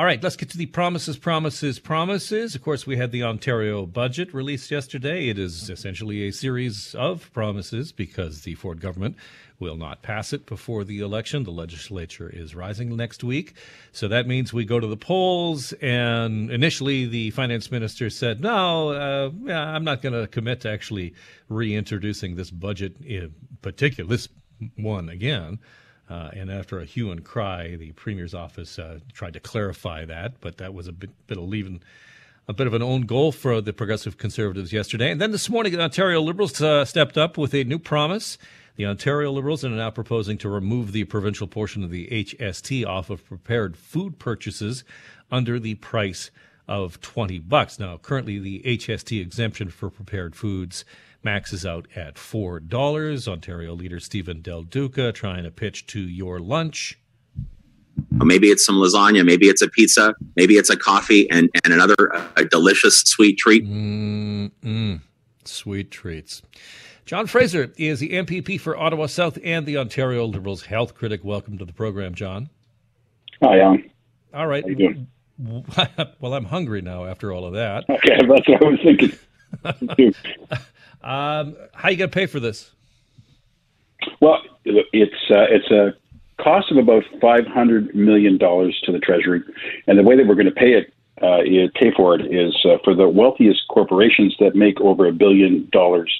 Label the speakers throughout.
Speaker 1: All right, let's get to the promises, promises, promises. Of course, we had the Ontario budget released yesterday. It is essentially a series of promises because the Ford government will not pass it before the election. The legislature is rising next week. So that means we go to the polls. And initially, the finance minister said, no, uh, I'm not going to commit to actually reintroducing this budget in particular, this one again. Uh, and after a hue and cry, the premier's office uh, tried to clarify that, but that was a bit, bit of leaving a bit of an own goal for the progressive conservatives yesterday. And then this morning, the Ontario Liberals uh, stepped up with a new promise. The Ontario Liberals are now proposing to remove the provincial portion of the HST off of prepared food purchases under the price of 20 bucks. Now, currently the HST exemption for prepared foods maxes out at $4. Ontario leader Stephen Del Duca trying to pitch to your lunch.
Speaker 2: Uh, maybe it's some lasagna, maybe it's a pizza, maybe it's a coffee and, and another a delicious sweet treat.
Speaker 1: Mm-mm. Sweet treats. John Fraser is the MPP for Ottawa South and the Ontario Liberals health critic. Welcome to the program, John.
Speaker 3: Hi, Alan.
Speaker 1: All right.
Speaker 3: How you doing?
Speaker 1: well, I'm hungry now after all of that.
Speaker 3: Okay, that's what I was thinking.
Speaker 1: Um, how are you going to pay for this?
Speaker 3: Well, it's uh, it's a cost of about five hundred million dollars to the Treasury, and the way that we're going to pay it, uh, pay for it, is uh, for the wealthiest corporations that make over a billion dollars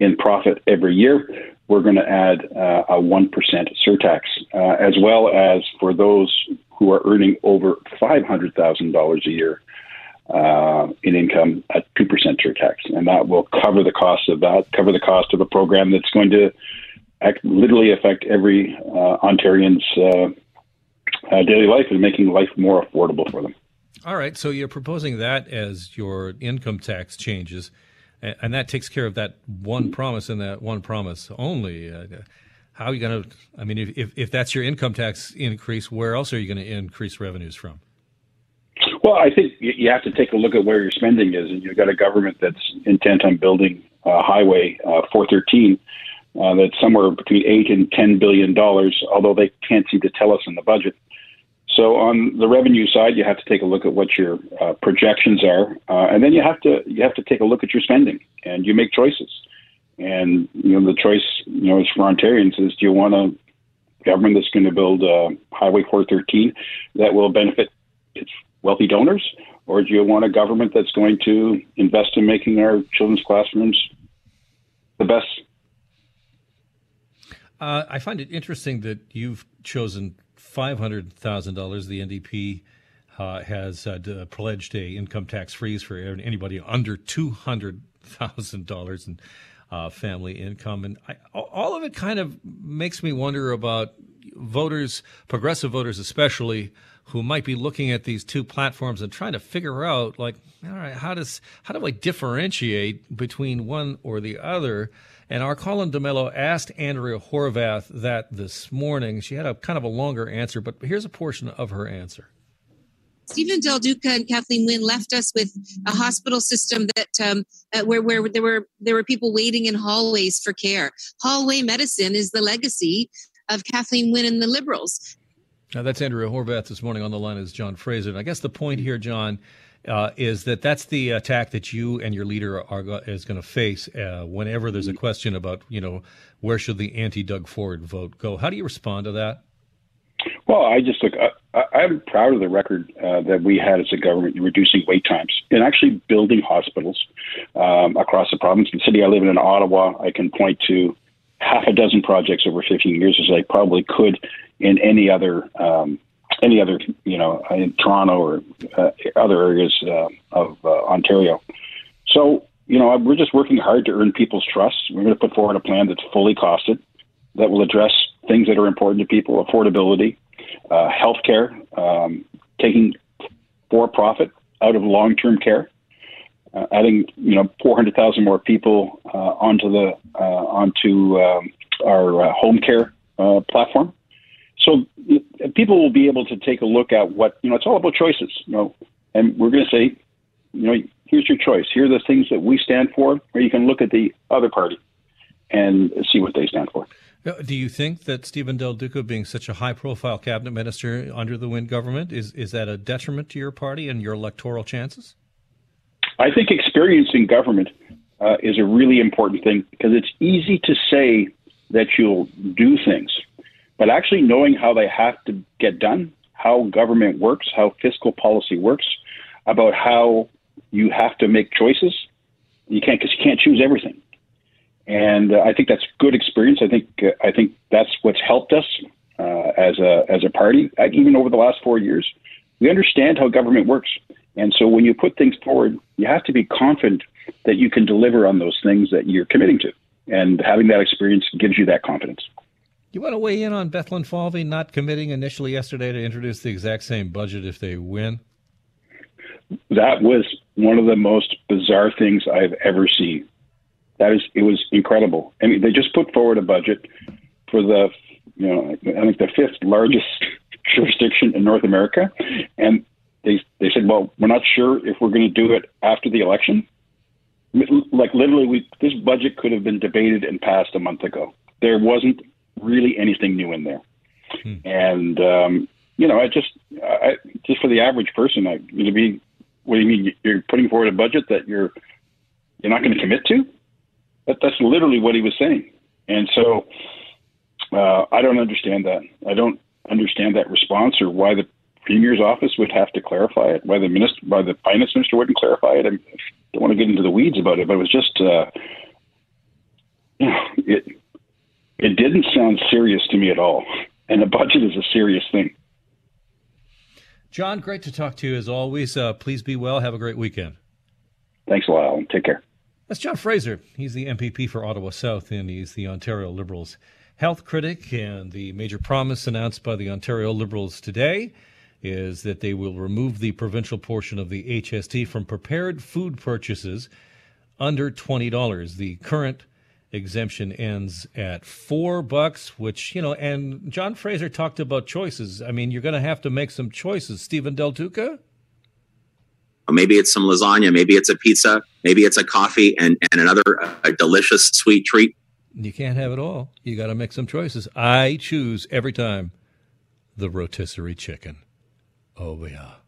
Speaker 3: in profit every year. We're going to add uh, a one percent surtax, uh, as well as for those who are earning over five hundred thousand dollars a year uh, in income at 2% surtax. And that will cover the cost of that, cover the cost of a program that's going to act, literally affect every uh, Ontarian's uh, uh, daily life and making life more affordable for them.
Speaker 1: All right. So you're proposing that as your income tax changes, and that takes care of that one promise and that one promise only. Uh, how are you going to? I mean, if, if that's your income tax increase, where else are you going to increase revenues from?
Speaker 3: Well, I think you have to take a look at where your spending is, and you've got a government that's intent on building uh, Highway uh, 413 uh, that's somewhere between eight and ten billion dollars, although they can't seem to tell us in the budget. So on the revenue side, you have to take a look at what your uh, projections are, uh, and then you have to you have to take a look at your spending, and you make choices. And you know the choice, you know, is for Ontarians is do you want a government that's going to build uh, Highway 413 that will benefit its wealthy donors, or do you want a government that's going to invest in making our children's classrooms the best?
Speaker 1: Uh, I find it interesting that you've chosen five hundred thousand dollars. The NDP uh, has uh, pledged a income tax freeze for anybody under two hundred thousand dollars in uh, family income, and I, all of it kind of makes me wonder about voters, progressive voters especially, who might be looking at these two platforms and trying to figure out like all right how does how do i differentiate between one or the other? And our colin D'Mello asked andrea horwath that this morning. She had a kind of a longer answer but here's a portion of her answer.
Speaker 4: Stephen Del Duca and Kathleen Wynne left us with a hospital system that um, uh, where where there were there were people waiting in hallways for care. Hallway medicine is the legacy of Kathleen Wynne and the Liberals.
Speaker 1: Now, that's Andrea Horwath this morning on the line is John Fraser. And I guess the point here, John, uh, is that that's the attack that you and your leader are is going to face uh, whenever there's a question about you know where should the anti Doug Ford vote go. How do you respond to that?
Speaker 3: Well, I just look. I, am proud of the record uh, that we had as a government in reducing wait times and actually building hospitals um, across the province. The city I live in, in Ottawa, I can point to half a dozen projects over 15 years, as I probably could in any other um, any other you know in Toronto or uh, other areas uh, of uh, Ontario. So you know we're just working hard to earn people's trust. We're going to put forward a plan that's fully costed that will address things that are important to people: affordability, uh, healthcare, um, taking for profit out of long term care. Uh, adding, you know, 400,000 more people uh, onto the uh, onto um, our uh, home care uh, platform, so people will be able to take a look at what you know. It's all about choices, you know, and we're going to say, you know, here's your choice. Here are the things that we stand for, or you can look at the other party and see what they stand for.
Speaker 1: Do you think that Stephen Del Duca, being such a high-profile cabinet minister under the Wynne government, is is that a detriment to your party and your electoral chances?
Speaker 3: I think experience in government uh, is a really important thing because it's easy to say that you'll do things, but actually knowing how they have to get done, how government works, how fiscal policy works, about how you have to make choices. You can't because you can't choose everything and uh, I think that's good experience. I think uh, I think that's what's helped us uh, as a as a party, uh, even over the last four years. We understand how government works, and so when you put things forward, you have to be confident that you can deliver on those things that you're committing to, and having that experience gives you that confidence.
Speaker 1: You want to weigh in on Bethlenfalvy not committing initially yesterday to introduce the exact same budget if they win?
Speaker 3: That was one of the most bizarre things I've ever seen. That is, it was incredible. I mean, they just put forward a budget for the, you know, I think the fifth largest jurisdiction in North America, and they they said, well, we're not sure if we're going to do it after the election. Like literally, we this budget could have been debated and passed a month ago. There wasn't really anything new in there, hmm. and um, you know, I just, I, just for the average person, I to be, what do you mean? You're putting forward a budget that you're you're not going to commit to? That, that's literally what he was saying. And so uh, I don't understand that. I don't understand that response or why the premier's office would have to clarify it, why the minister, why the finance minister wouldn't clarify it. I don't want to get into the weeds about it, but it was just, uh, you know, it it didn't sound serious to me at all. And a budget is a serious thing.
Speaker 1: John, great to talk to you as always. Uh, please be well. Have a great weekend.
Speaker 3: Thanks a lot, Alan. Take care.
Speaker 1: That's John Fraser. He's the MPP for Ottawa South, and he's the Ontario Liberals health critic. And the major promise announced by the Ontario Liberals today is that they will remove the provincial portion of the HST from prepared food purchases under $20. The current exemption ends at four bucks, which, you know, and John Fraser talked about choices. I mean, you're going to have to make some choices. Stephen Del Duca?
Speaker 2: Maybe it's some lasagna, maybe it's a pizza, maybe it's a coffee and, and another a delicious sweet treat.
Speaker 1: You can't have it all. You got to make some choices. I choose every time the rotisserie chicken. Oh, yeah.